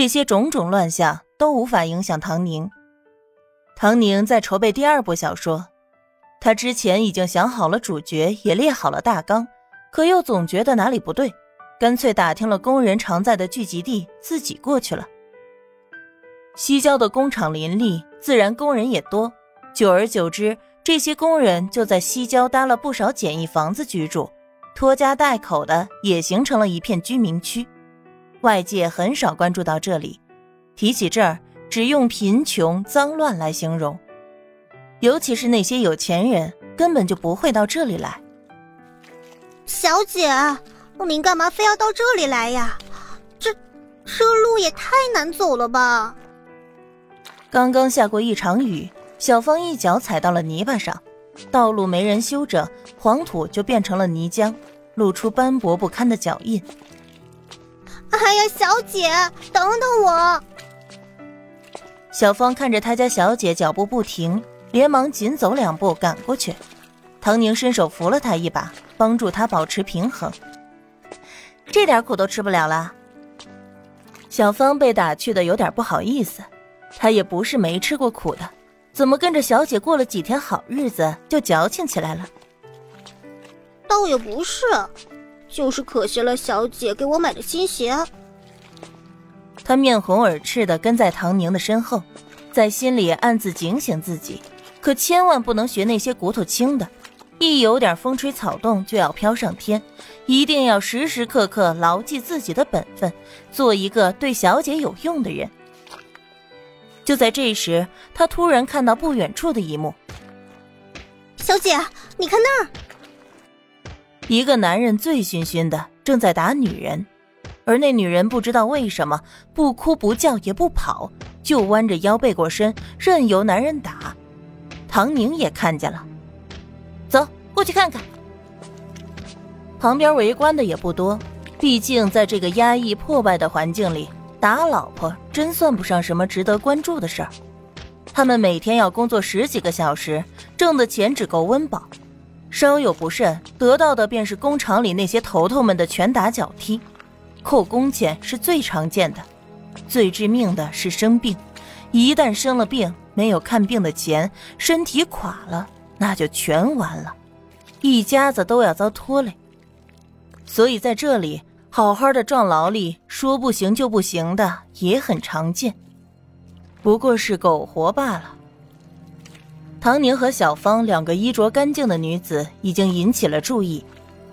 这些种种乱象都无法影响唐宁。唐宁在筹备第二部小说，他之前已经想好了主角，也列好了大纲，可又总觉得哪里不对，干脆打听了工人常在的聚集地，自己过去了。西郊的工厂林立，自然工人也多，久而久之，这些工人就在西郊搭了不少简易房子居住，拖家带口的也形成了一片居民区。外界很少关注到这里，提起这儿只用贫穷、脏乱来形容。尤其是那些有钱人，根本就不会到这里来。小姐，您干嘛非要到这里来呀？这这路也太难走了吧！刚刚下过一场雨，小芳一脚踩到了泥巴上，道路没人修整，黄土就变成了泥浆，露出斑驳不堪的脚印。哎呀，小姐，等等我！小芳看着他家小姐脚步不停，连忙紧走两步赶过去。唐宁伸手扶了她一把，帮助她保持平衡。这点苦都吃不了了。小芳被打趣的有点不好意思，她也不是没吃过苦的，怎么跟着小姐过了几天好日子就矫情起来了？倒也不是。就是可惜了小姐给我买的新鞋。他面红耳赤的跟在唐宁的身后，在心里暗自警醒自己，可千万不能学那些骨头轻的，一有点风吹草动就要飘上天，一定要时时刻刻牢记自己的本分，做一个对小姐有用的人。就在这时，他突然看到不远处的一幕：“小姐，你看那儿。”一个男人醉醺醺的正在打女人，而那女人不知道为什么不哭不叫也不跑，就弯着腰背过身，任由男人打。唐宁也看见了，走过去看看。旁边围观的也不多，毕竟在这个压抑破败的环境里，打老婆真算不上什么值得关注的事儿。他们每天要工作十几个小时，挣的钱只够温饱。稍有不慎，得到的便是工厂里那些头头们的拳打脚踢，扣工钱是最常见的。最致命的是生病，一旦生了病，没有看病的钱，身体垮了，那就全完了，一家子都要遭拖累。所以在这里，好好的壮劳力，说不行就不行的也很常见，不过是苟活罢了。唐宁和小芳两个衣着干净的女子已经引起了注意，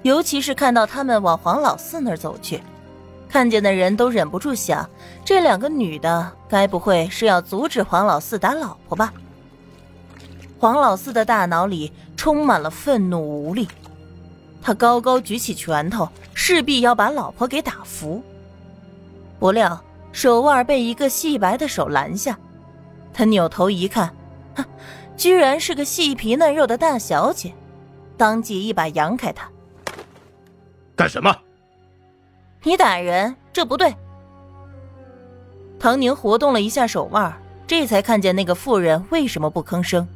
尤其是看到他们往黄老四那儿走去，看见的人都忍不住想：这两个女的该不会是要阻止黄老四打老婆吧？黄老四的大脑里充满了愤怒无力，他高高举起拳头，势必要把老婆给打服。不料手腕被一个细白的手拦下，他扭头一看，哼。居然是个细皮嫩肉的大小姐，当即一把扬开她。干什么？你打人，这不对。唐宁活动了一下手腕，这才看见那个妇人为什么不吭声。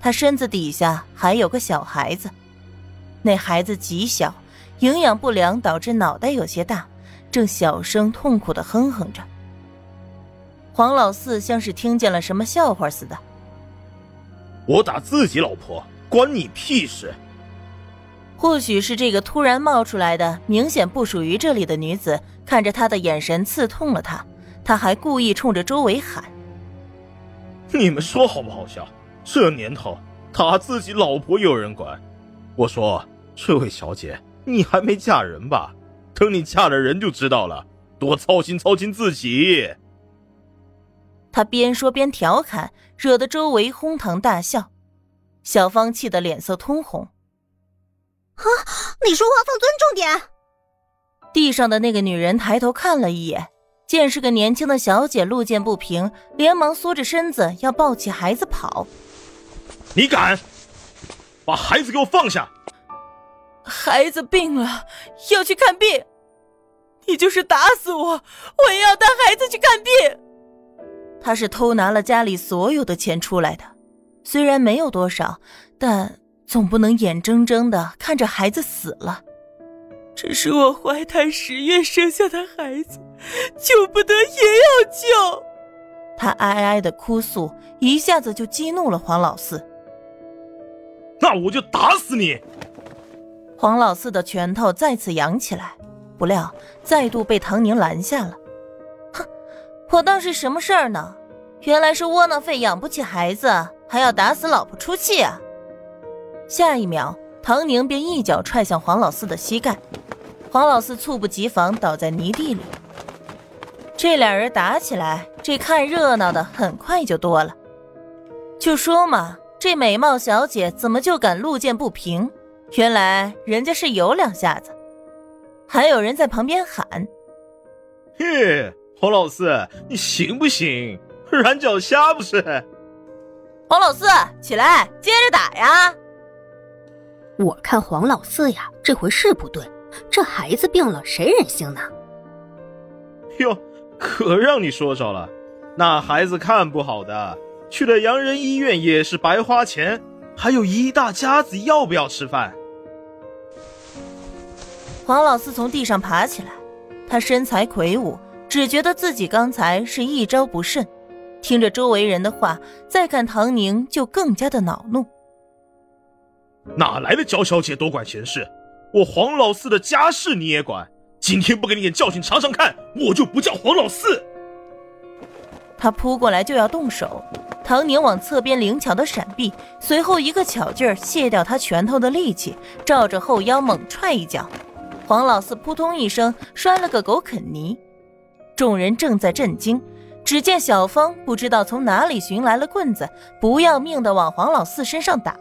她身子底下还有个小孩子，那孩子极小，营养不良导致脑袋有些大，正小声痛苦的哼哼着。黄老四像是听见了什么笑话似的。我打自己老婆，关你屁事！或许是这个突然冒出来的、明显不属于这里的女子，看着他的眼神刺痛了他，他还故意冲着周围喊：“你们说好不好笑？这年头打自己老婆有人管？我说，这位小姐，你还没嫁人吧？等你嫁了人就知道了，多操心操心自己。”他边说边调侃，惹得周围哄堂大笑。小芳气得脸色通红。啊！你说话放尊重点。地上的那个女人抬头看了一眼，见是个年轻的小姐，路见不平，连忙缩着身子要抱起孩子跑。你敢？把孩子给我放下！孩子病了，要去看病。你就是打死我，我也要带孩子去看病。他是偷拿了家里所有的钱出来的，虽然没有多少，但总不能眼睁睁的看着孩子死了。这是我怀胎十月生下的孩子，救不得也要救他哀哀的哭诉，一下子就激怒了黄老四。那我就打死你！黄老四的拳头再次扬起来，不料再度被唐宁拦下了。我当是什么事儿呢？原来是窝囊废养不起孩子，还要打死老婆出气啊！下一秒，唐宁便一脚踹向黄老四的膝盖，黄老四猝不及防倒在泥地里。这俩人打起来，这看热闹的很快就多了。就说嘛，这美貌小姐怎么就敢路见不平？原来人家是有两下子。还有人在旁边喊：“嘿，黄老四，你行不行？软脚虾不是？”黄老四，起来，接着打呀！我看黄老四呀，这回是不对，这孩子病了，谁忍心呢？哟。可让你说着了，那孩子看不好的，去了洋人医院也是白花钱，还有一大家子要不要吃饭？黄老四从地上爬起来，他身材魁梧，只觉得自己刚才是一招不慎，听着周围人的话，再看唐宁就更加的恼怒。哪来的娇小姐多管闲事？我黄老四的家事你也管？今天不给你点教训尝尝看，我就不叫黄老四。他扑过来就要动手，唐宁往侧边灵巧的闪避，随后一个巧劲儿卸掉他拳头的力气，照着后腰猛踹一脚，黄老四扑通一声摔了个狗啃泥。众人正在震惊，只见小芳不知道从哪里寻来了棍子，不要命的往黄老四身上打。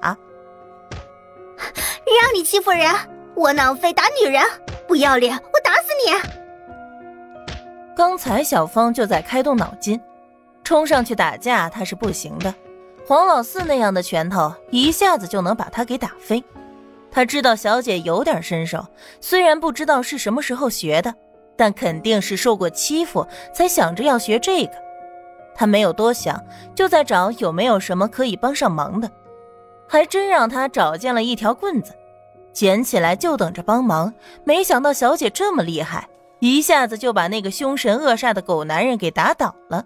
让你欺负人，窝囊废打女人！不要脸！我打死你！刚才小芳就在开动脑筋，冲上去打架她是不行的。黄老四那样的拳头一下子就能把她给打飞。他知道小姐有点身手，虽然不知道是什么时候学的，但肯定是受过欺负才想着要学这个。他没有多想，就在找有没有什么可以帮上忙的，还真让他找见了一条棍子。捡起来就等着帮忙，没想到小姐这么厉害，一下子就把那个凶神恶煞的狗男人给打倒了。